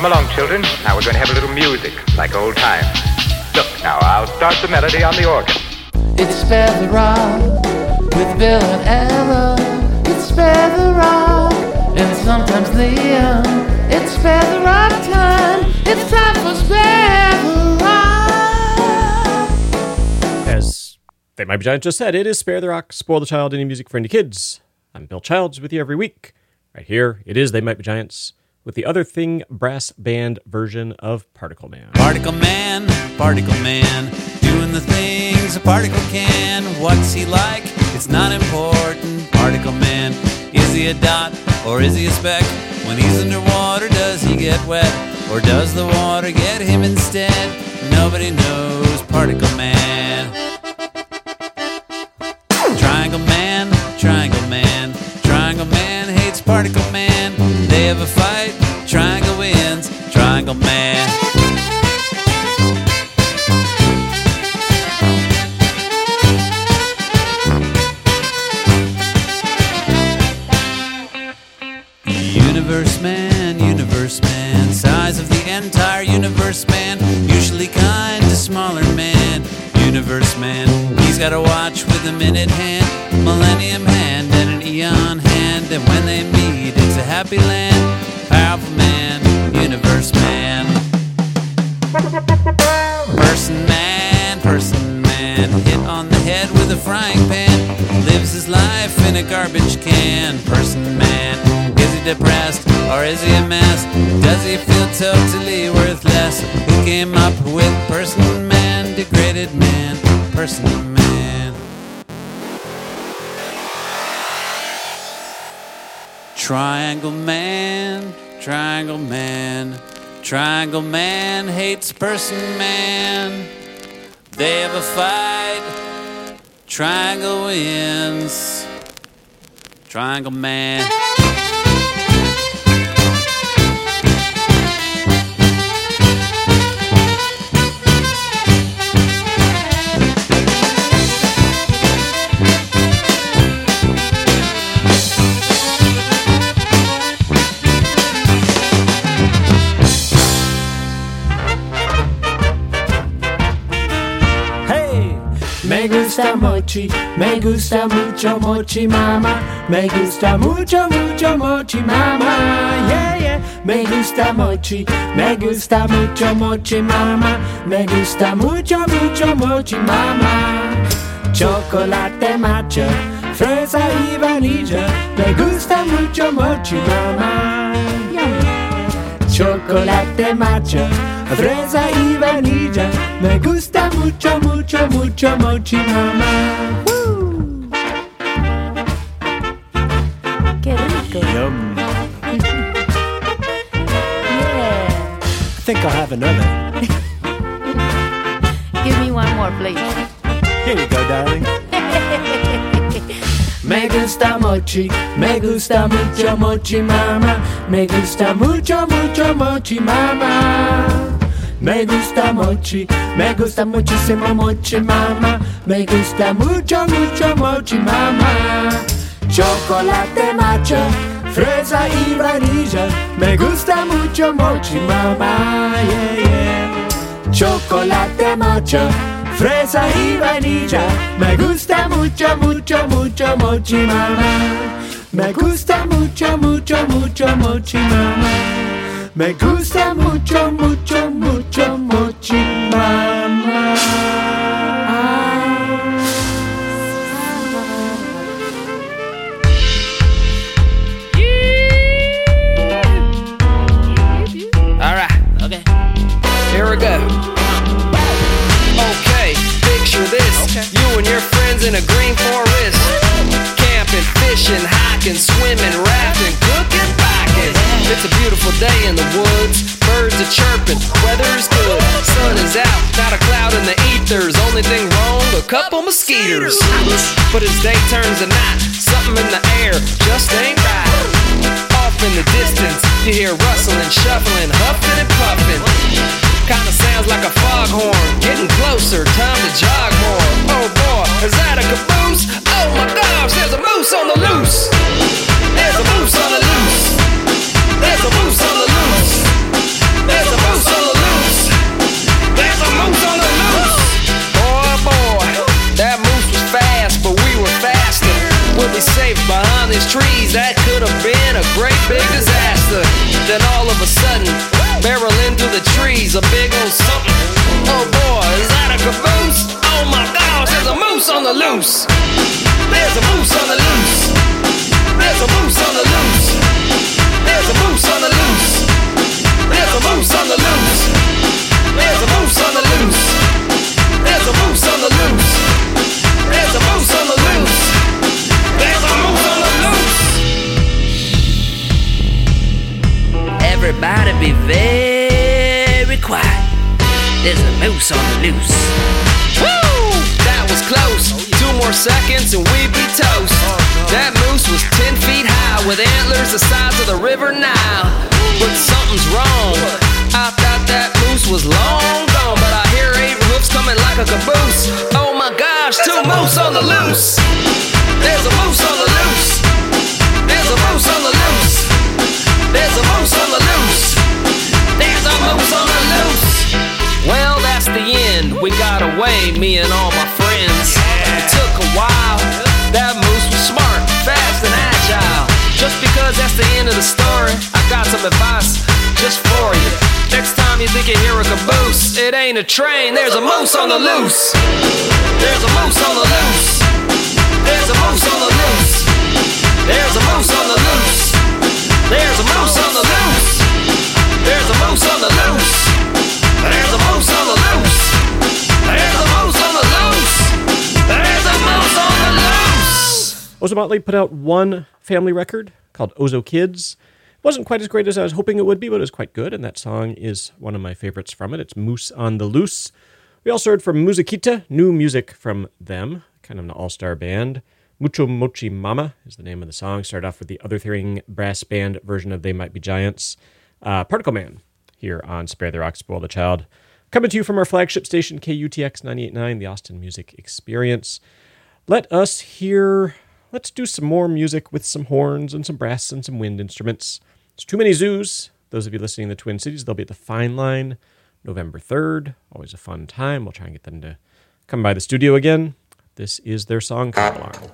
Come along, children. Now we're going to have a little music, like old times. Look, now I'll start the melody on the organ. It's Spare the Rock with Bill and Ella. It's Spare the Rock and sometimes Liam. It's Spare the Rock time. It's time for Spare the Rock. As They Might Be Giants just said, it is Spare the Rock, Spoil the Child, Any Music for Any Kids. I'm Bill Childs with you every week. Right here, it is They Might Be Giants with the Other Thing brass band version of Particle Man. Particle man, particle man, doing the things a particle can. What's he like? It's not important. Particle man, is he a dot or is he a speck? When he's underwater, does he get wet or does the water get him instead? Nobody knows. Particle man. Triangle man, triangle man, triangle man hates particle man. A fight, triangle wins, triangle man. Universe man, universe man, size of the entire universe man, usually kind to smaller man. Universe man, he's got a watch with a minute hand, millennium hand, and an eon hand, and when they meet, it's a happy land. Powerful man, universe man. Person man, person man, hit on the head with a frying pan, lives his life in a garbage can. Person man, is he depressed or is he a mess? Does he feel totally worthless? Who came up with person man, degraded man, person man? Triangle man, triangle man, triangle man hates person man. They have a fight, triangle wins. Triangle man. Me gusta mochi, me gusta mucho mochi mama, me gusta mucho mucho mochi mama, yeah yeah. Me gusta mochi, me gusta mucho mochi mama, me gusta mucho mucho mochi mama. Chocolate matcha, fresa y vainilla, me gusta mucho mochi mama. Chocolate matcha, fresa y vainilla. Me gusta mucho, mucho, mucho mochi mama. Woo. Qué rico. Yum. Yeah. I think I'll have another. Give me one more, please. Here you go, darling. Me gusta mochi, me gusta mucho mochi mama, me gusta mucho mucho mochi mama. Me gusta mochi, me gusta muchísimo mochi mama, me gusta mucho mucho mochi mama. Chocolate matcha, fresa y vainilla, me gusta mucho mochi mama, yeah yeah. Chocolate matcha, fresa y vainilla. Me gusta mucho, mucho, mucho mochi mama. Me gusta mucho, mucho, mucho mochi mama. Me gusta mucho, mucho, mucho mochi mama. Friends in a green forest. Camping, fishing, hiking, swimming, rafting, cooking, biking. It's a beautiful day in the woods. Birds are chirping, weather's good. Sun is out, not a cloud in the ethers. Only thing wrong, a couple mosquitoes. But as day turns to night, something in the air just ain't right. Off in the distance, you hear rustling, shuffling, huffing and puffing kinda sounds like a foghorn. Getting closer, time to jog more. Oh boy, is that a caboose? Oh my gosh, there's a moose on the loose. There's a moose on the loose. There's a moose on the loose. There's a moose on the loose. There's a moose on the loose. Boy, boy, that moose was fast, but we were faster. We'll be safe behind these trees. That could have been a great big disaster. Then all of a sudden old something. Oh boy, is that a caboose? Oh my gosh, there's a moose on the loose. There's a moose on the loose. There's a moose on the loose. There's a moose on the loose. On the loose. Woo! That was close. Two more seconds and we'd be toast. That moose was ten feet high with antlers the size of the river Nile. But something's wrong. I thought that moose was long gone, but I hear eight hoofs coming like a caboose. Oh my gosh, two moose on the loose. There's a moose on the loose. There's a moose on the loose. There's a moose on the loose. There's a moose on the loose. Well, that's the end. We got away, me and all my friends. It took a while. That moose was smart, fast, and agile. Just because that's the end of the story, I got some advice just for you. Next time you think you hear a caboose, it ain't a train. There's a moose on the loose. There's a moose on the loose. There's a moose on the loose. There's a moose on the loose. There's a moose on the loose. There's a moose on the loose. There's a moose on the loose. There's a moose on the loose. There's a moose on the loose. Ozomatli put out one family record called OzoKidz. It Wasn't quite as great as I was hoping it would be, but it was quite good, and that song is one of my favorites from it. It's Moose on the Loose. We also heard from Musiquita, new music from them, kind of an all star band. Mucho Mochi Mama is the name of the song. Started off with the Other Thing brass band version of They Might Be Giants. Uh, Particle Man here on Spare the Rock, Spoil the Child. Coming to you from our flagship station, KUTX 989, the Austin Music Experience. Let us hear, let's do some more music with some horns and some brass and some wind instruments. It's Too Many Zoos. Those of you listening in the Twin Cities, they'll be at the Fine Line November 3rd. Always a fun time. We'll try and get them to come by the studio again. This is their song, Car Alarm.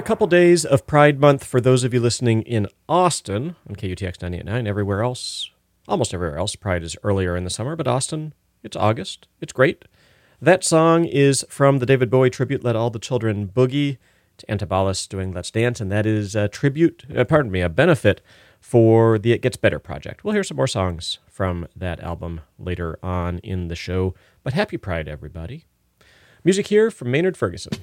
Another couple days of Pride Month for those of you listening in Austin on KUTX 989. Everywhere else, almost everywhere else, Pride is earlier in the summer, but Austin, it's August. It's great. That song is from the David Bowie tribute, Let All the Children Boogie, to Antibalas doing Let's Dance, and that is a tribute, uh, pardon me, a benefit for the It Gets Better project. We'll hear some more songs from that album later on in the show, but happy Pride, everybody. Music here from Maynard Ferguson.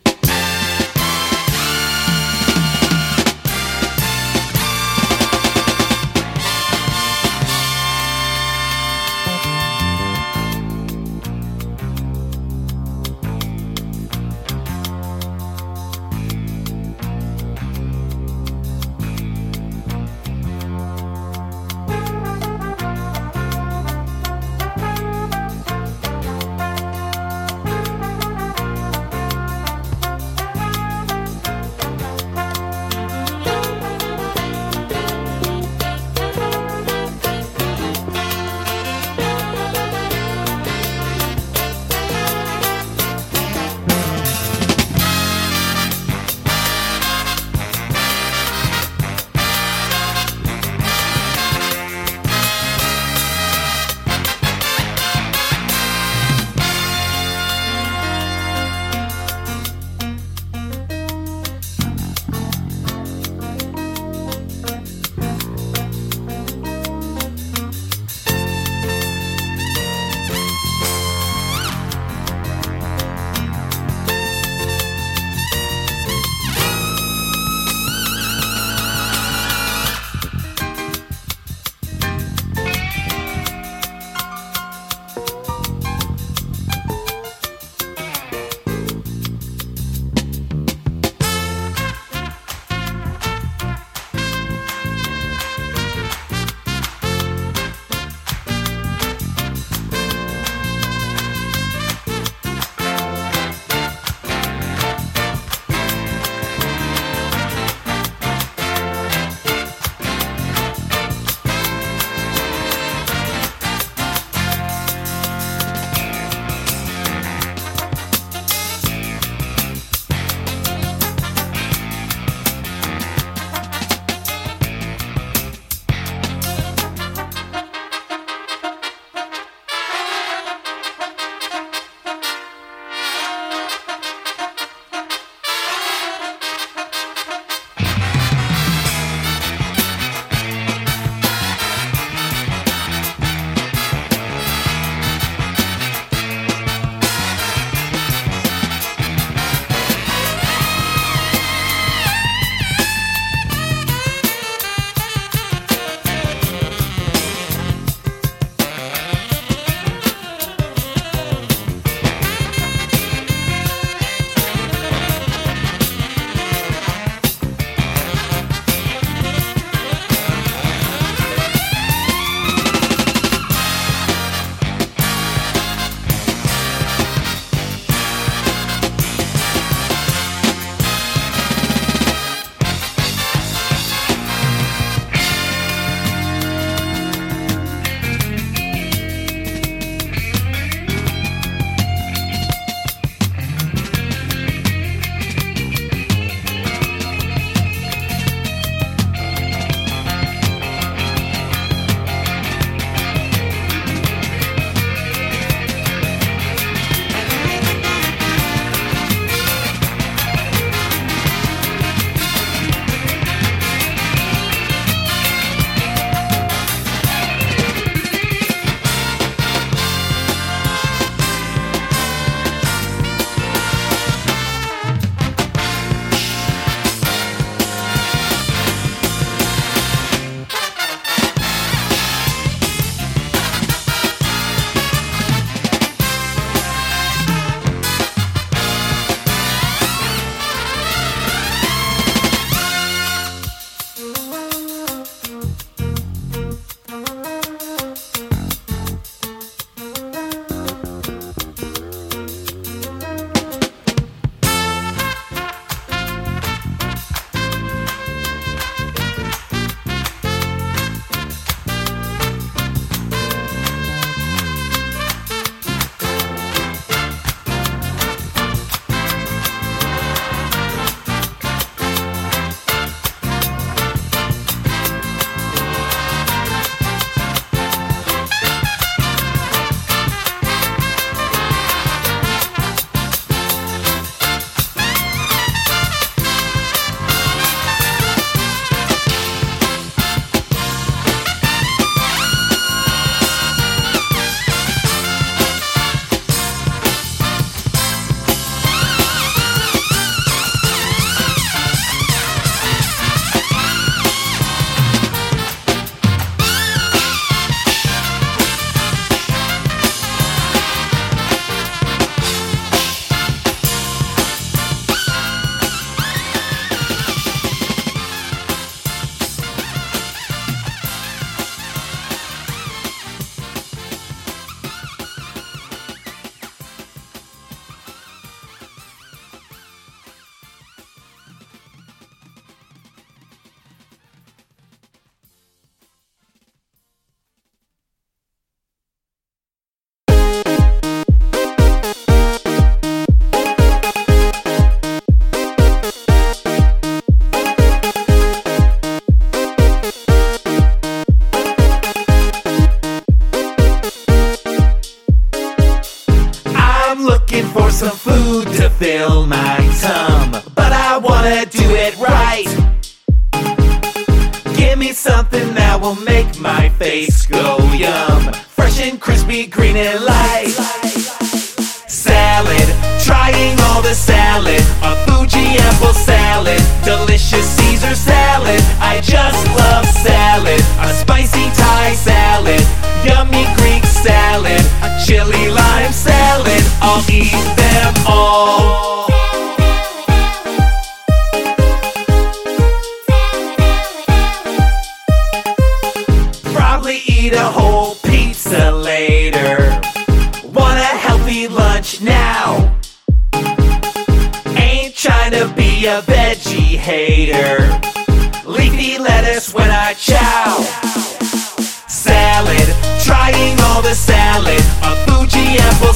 a Fuji apple.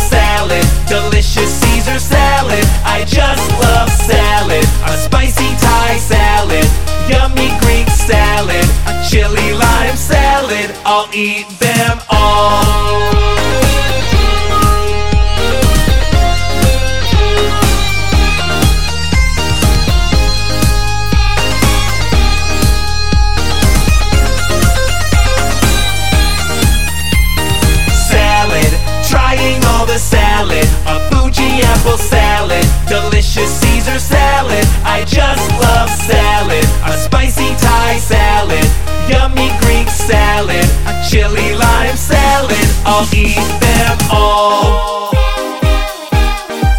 chili lime salad. I'll eat them all.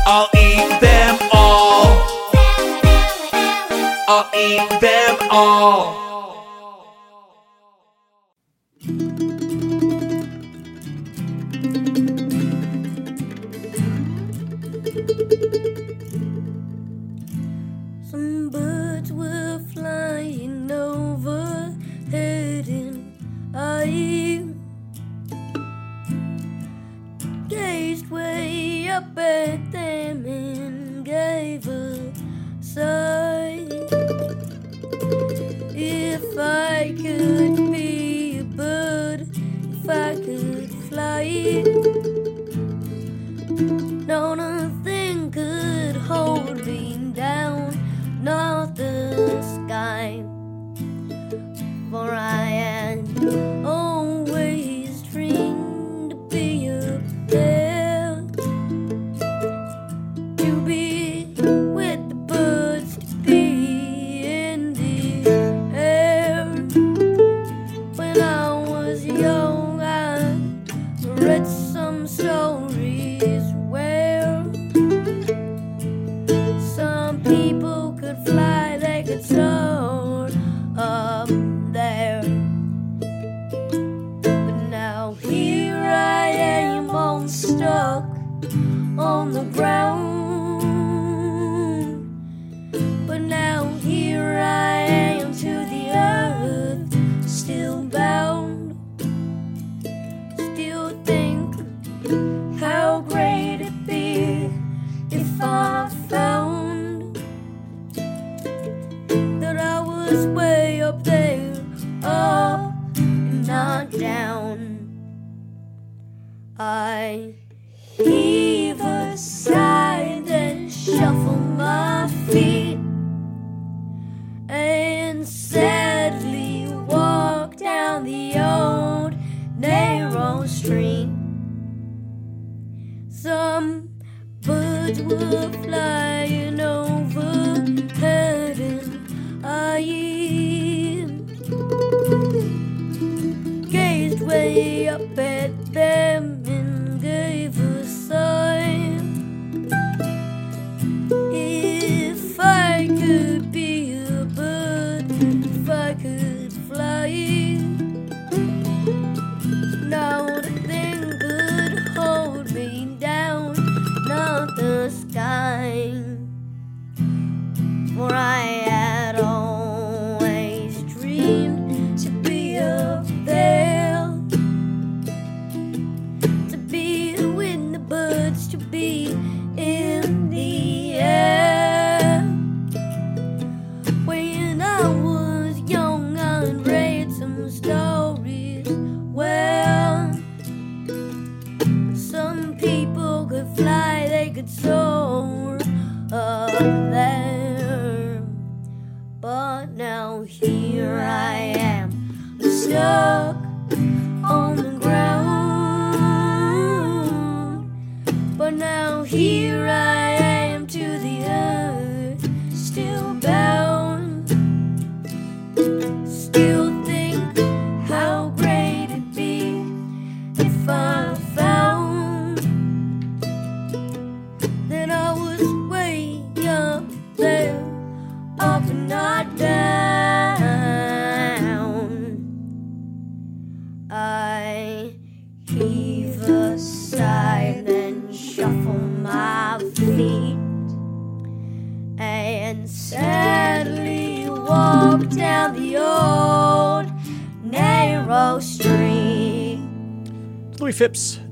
I'll eat them all. I'll eat them all.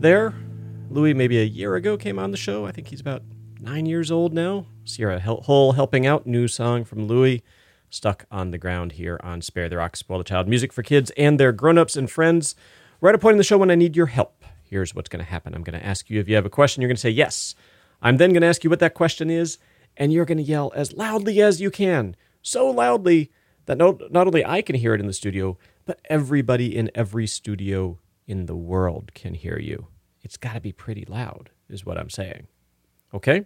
There. Louis, maybe a year ago, came on the show. I think he's about nine years old now. Sierra Hull helping out. New song from Louis. Stuck on the ground here on Spare the Rock, Spoil the Child. Music for kids and their grown-ups and friends. We're at a point in the show when I need your help. Here's what's going to happen. I'm going to ask you if you have a question. You're going to say yes. I'm then going to ask you what that question is, and you're going to yell as loudly as you can. So loudly that not, not only I can hear it in the studio, but everybody in every studio in the world can hear you. It's got to be pretty loud, is what I'm saying. Okay?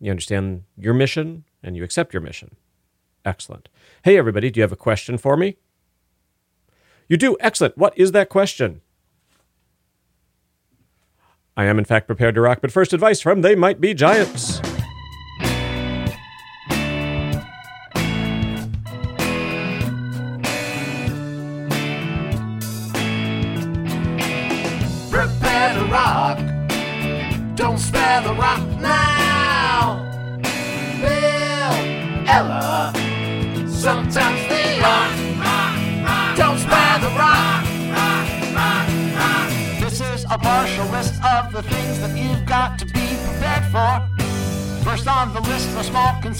You understand your mission and you accept your mission. Excellent. Hey, everybody, do you have a question for me? You do? Excellent. What is that question? I am, in fact, prepared to rock, but first, advice from They Might Be Giants.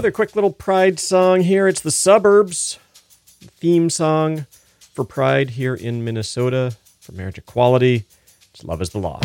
Another quick little Pride song here. It's the Suburbs theme song for Pride here in Minnesota for marriage equality. It's Love is the Law.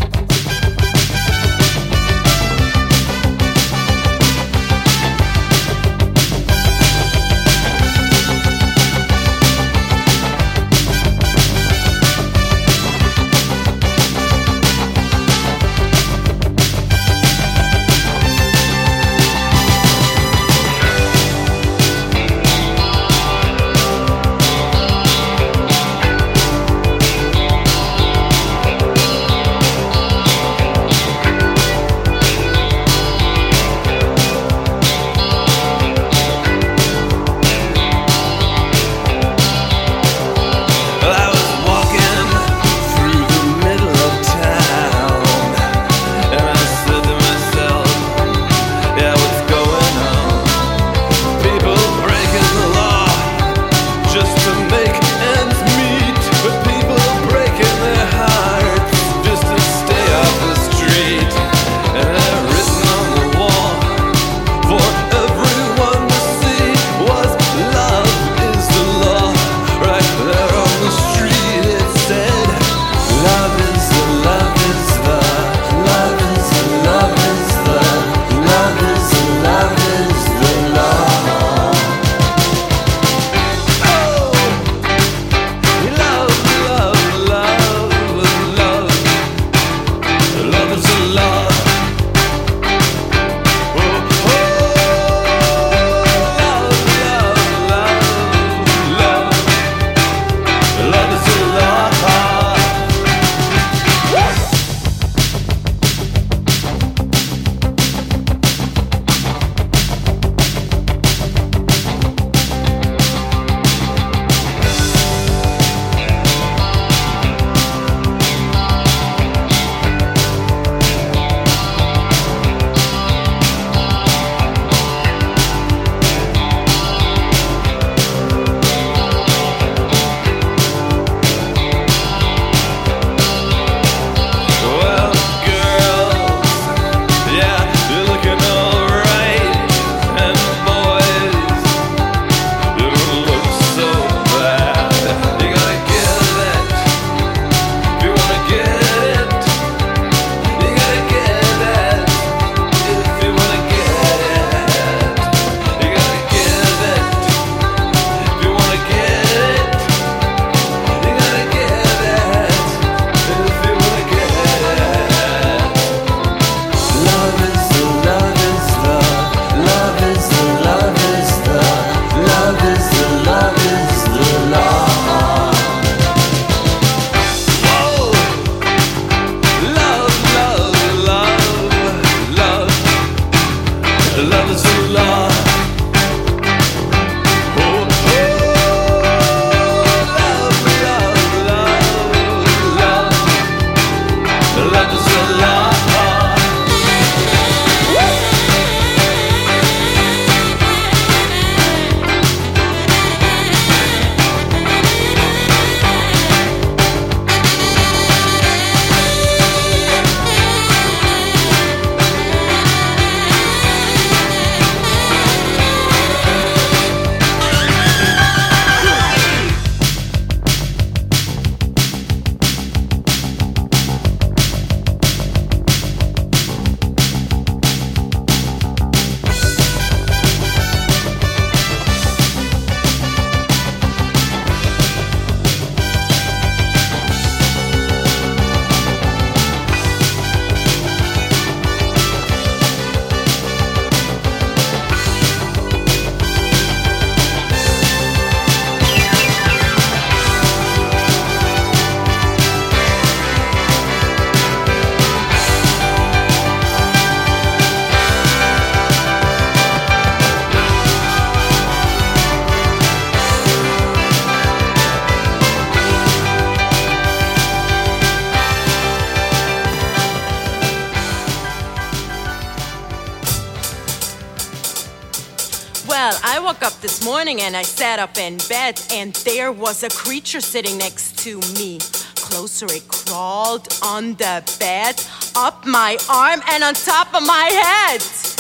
morning and I sat up in bed, and there was a creature sitting next to me. Closer, it crawled on the bed, up my arm, and on top of my head.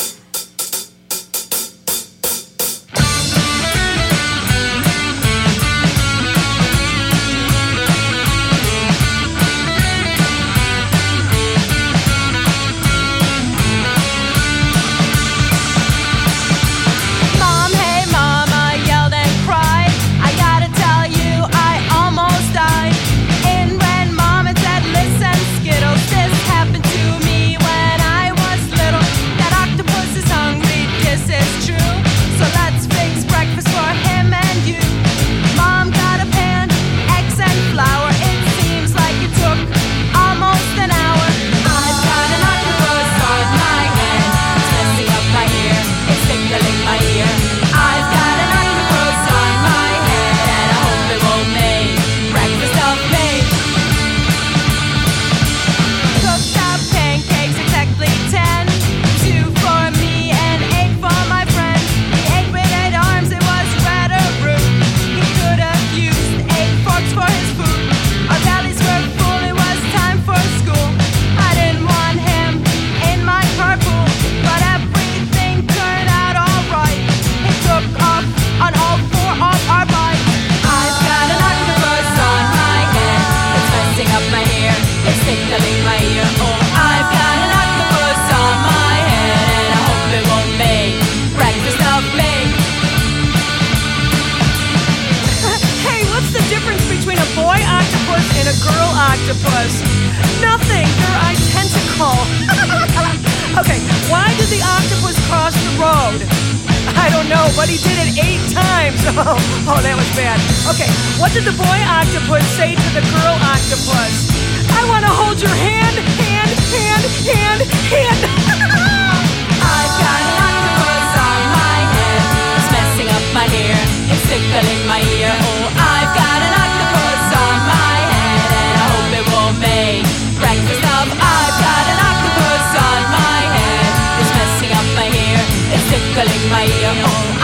Oh, that was bad. Okay, what did the boy octopus say to the girl octopus? I want to hold your hand, hand, hand, hand, hand. I've got an octopus on my head. It's messing up my ear. It's tickling my ear. Oh, I've got an octopus on my head, and I hope it won't make breakfast up. I've got an octopus on my head. It's messing up my ear. It's tickling my ear. Oh.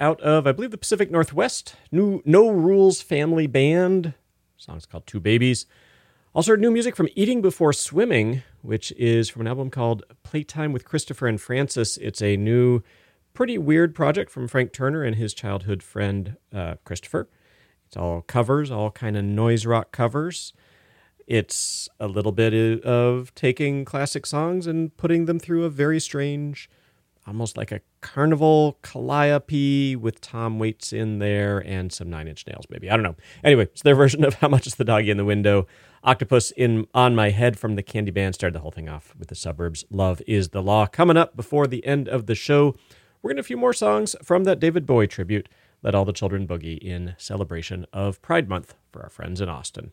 Out of, I believe, the Pacific Northwest. New No Rules Family Band. song's called Two Babies. Also heard new music from Eating Before Swimming, which is from an album called Playtime with Christopher and Francis. It's a new, pretty weird project from Frank Turner and his childhood friend uh, Christopher. It's all covers, all kind of noise rock covers. It's a little bit of taking classic songs and putting them through a very strange, almost like a carnival calliope with Tom Waits in there and some Nine Inch Nails, maybe. I don't know. Anyway, it's their version of How Much is the Doggy in the Window. Octopus in On My Head from the Candy Band started the whole thing off with the suburbs. Love is the Law. Coming up before the end of the show, we're to a few more songs from that David Bowie tribute. Let All the Children Boogie in celebration of Pride Month for our friends in Austin.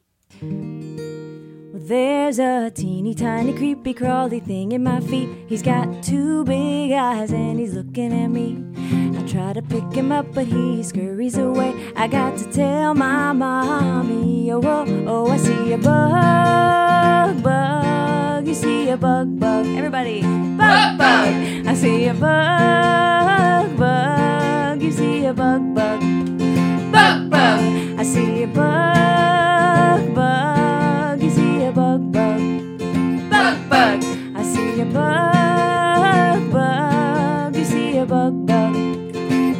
There's a teeny tiny creepy crawly thing in my feet. He's got two big eyes and he's looking at me. I try to pick him up, but he scurries away. I got to tell my mommy, oh, oh, oh, I see a bug, bug. You see a bug, bug. Everybody, bug, bug. I see a bug, bug. You see a bug, bug. Bug, bug. I see a bug, bug. Bug. I see a bug, bug. You see a bug, bug.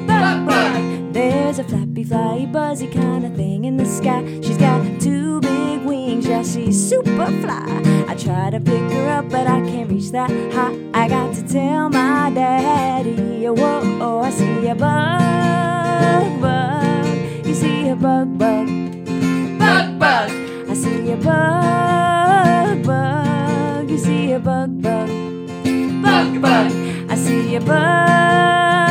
Bug, bug. There's a flappy, flyy, buzzy kind of thing in the sky. She's got two big wings, yeah, she's super fly. I try to pick her up, but I can't reach that high. I got to tell my daddy, oh, oh, oh I see a bug, bug. You see a bug, bug. Bug, bug. I see a bug, bug. You see a bug, bug. Bug, bug. I see a bug.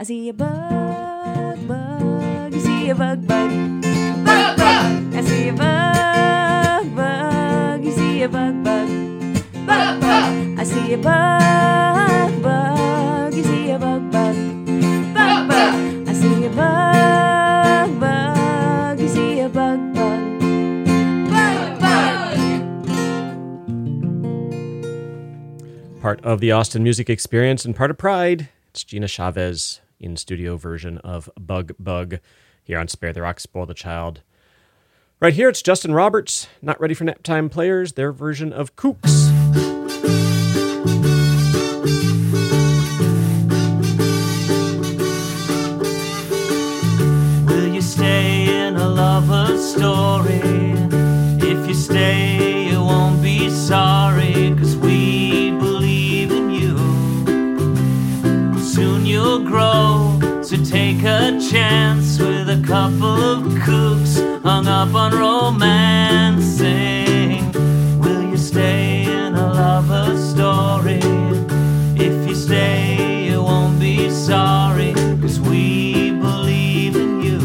I see a bug, bug. You see a bug, bug. Bug, bug. I see a bug, bug. You see a bug, bug. Bug, bug. I see a bug, bug. You see a bug, bug. Bug, bug. I see a bug, bug. You see a bug, bug. Bug, bug. Part of the Austin music experience and part of Pride. It's Gina Chavez in studio version of Bug Bug here on Spare the Rock, Spoil the Child. Right here, it's Justin Roberts, Not Ready for Nap Time Players, their version of Kooks. Chance with a couple of kooks hung up on romancing. Will you stay in a lover's story? If you stay, you won't be sorry, cause we believe in you.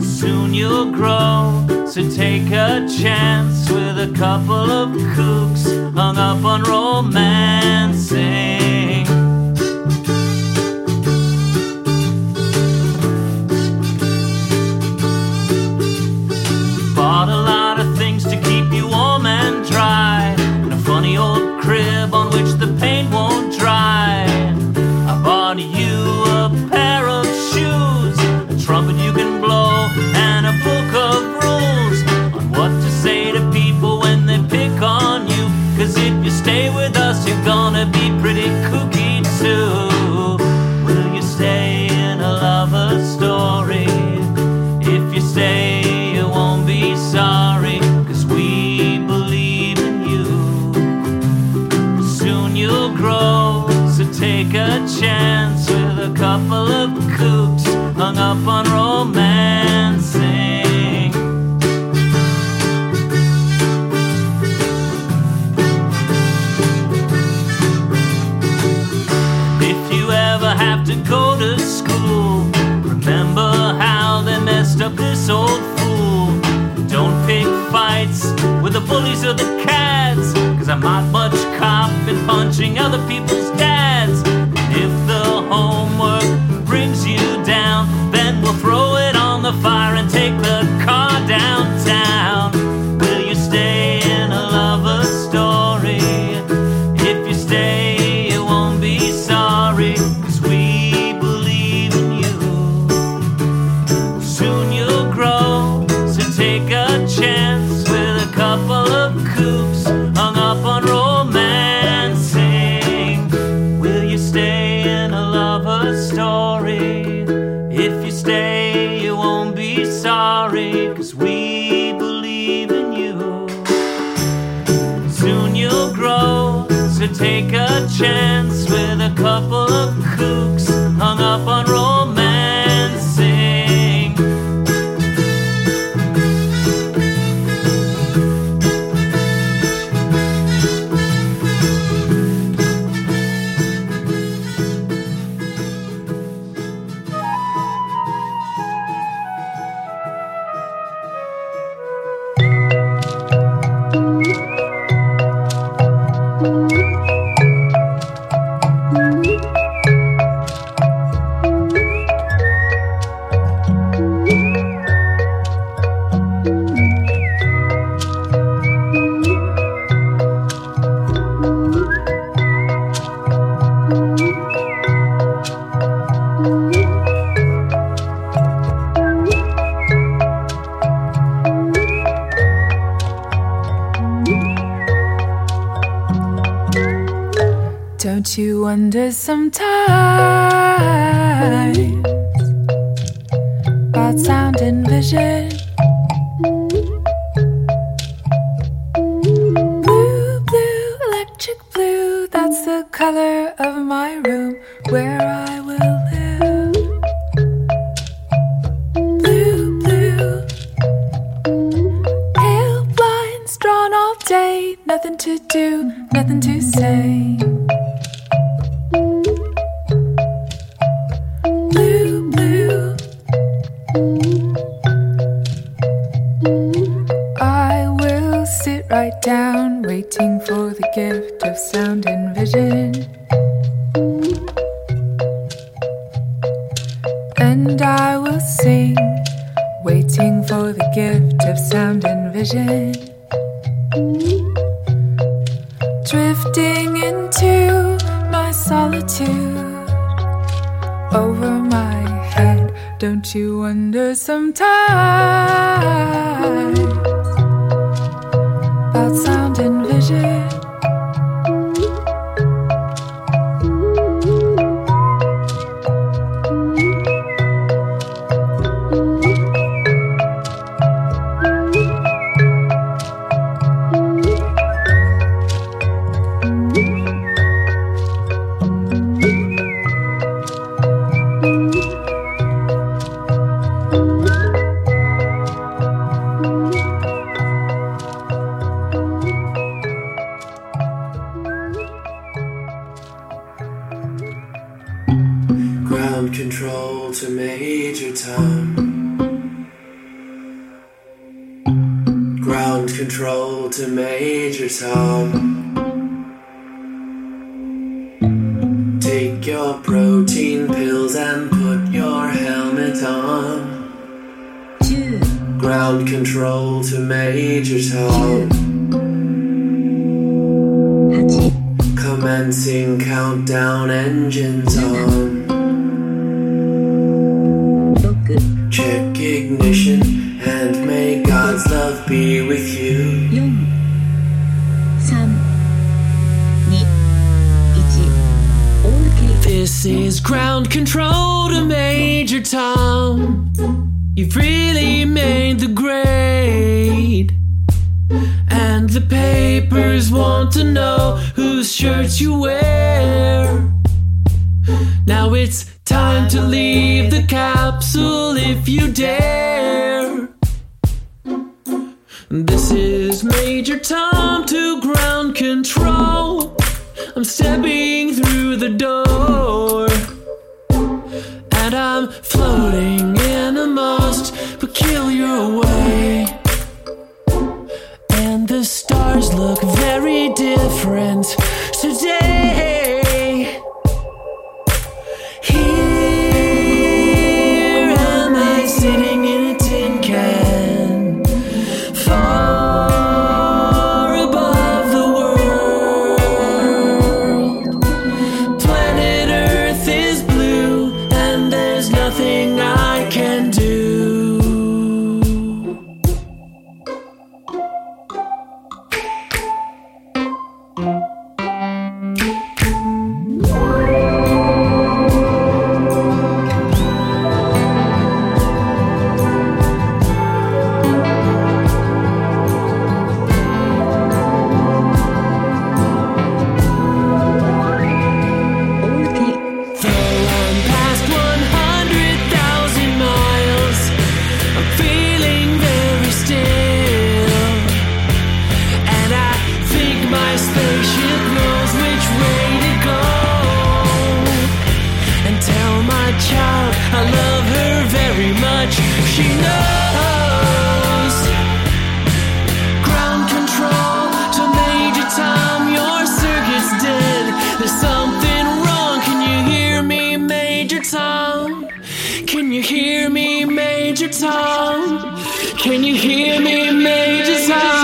Soon you'll grow, so take a chance with a couple of kooks hung up on romancing. This old fool. Don't pick fights with the bullies or the cats. Cause I'm not much cop in punching other people's dads. take a chance. in. And I will sing, waiting for the gift of sound and vision. Drifting into my solitude over my head. Don't you wonder sometimes? freely made the grade. And the papers want to know whose shirt you wear. Now it's time to leave the capsule if you dare. This is Major Tom to ground control. I'm stepping through the door and I'm floating. Major Tom? Can you hear me, Major Tom?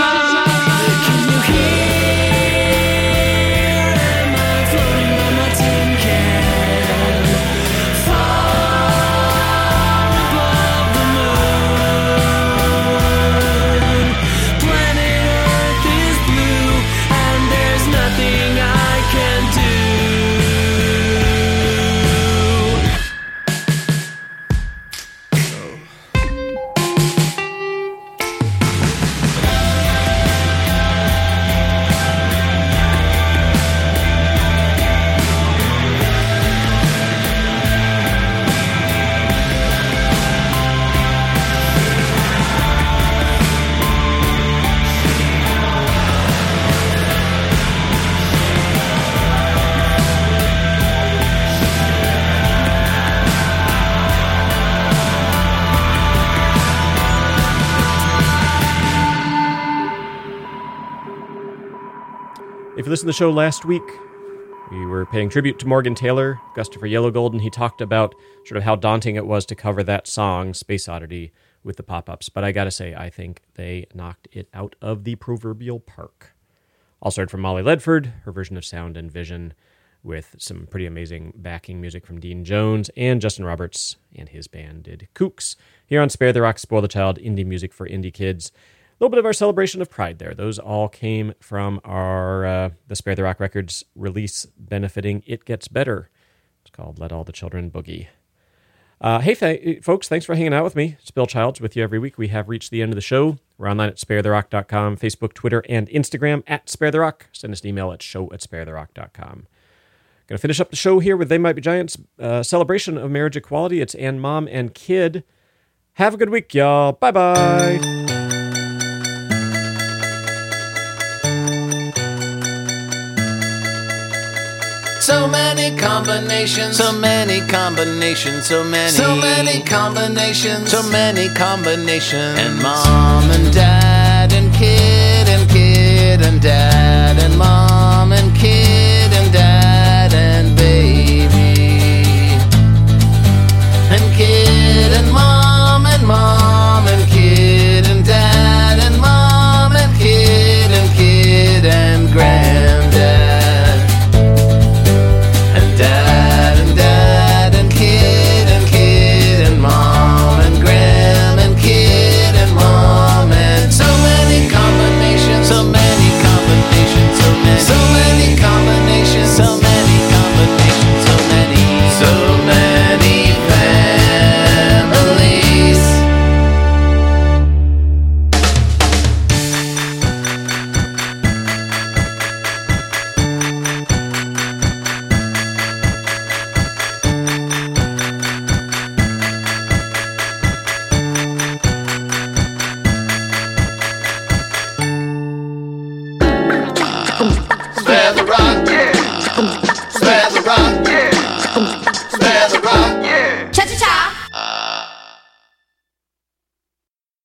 To the show last week, we were paying tribute to Morgan Taylor, Gustafer Yellow and He talked about sort of how daunting it was to cover that song, Space Oddity, with the pop ups. But I got to say, I think they knocked it out of the proverbial park. Also heard from Molly Ledford, her version of Sound and Vision, with some pretty amazing backing music from Dean Jones and Justin Roberts and his band did Kooks. Here on Spare the Rock, Spoil the Child, indie music for indie kids. Little bit of our celebration of pride there. Those all came from our uh, the Spare the Rock Records release benefiting It Gets Better. It's called Let All the Children Boogie. Uh, hey, fa- folks, thanks for hanging out with me. It's Bill Childs with you every week. We have reached the end of the show. We're online at sparetherock.com, Facebook, Twitter, and Instagram at Spare the Rock. Send us an email at show at sparetherock.com. Going to finish up the show here with They Might Be Giants uh, celebration of marriage equality. It's Ann Mom and Kid. Have a good week, y'all. Bye bye. So many combinations. So many combinations, so many. So many combinations. So many combinations. And mom and dad and kid and kid and dad.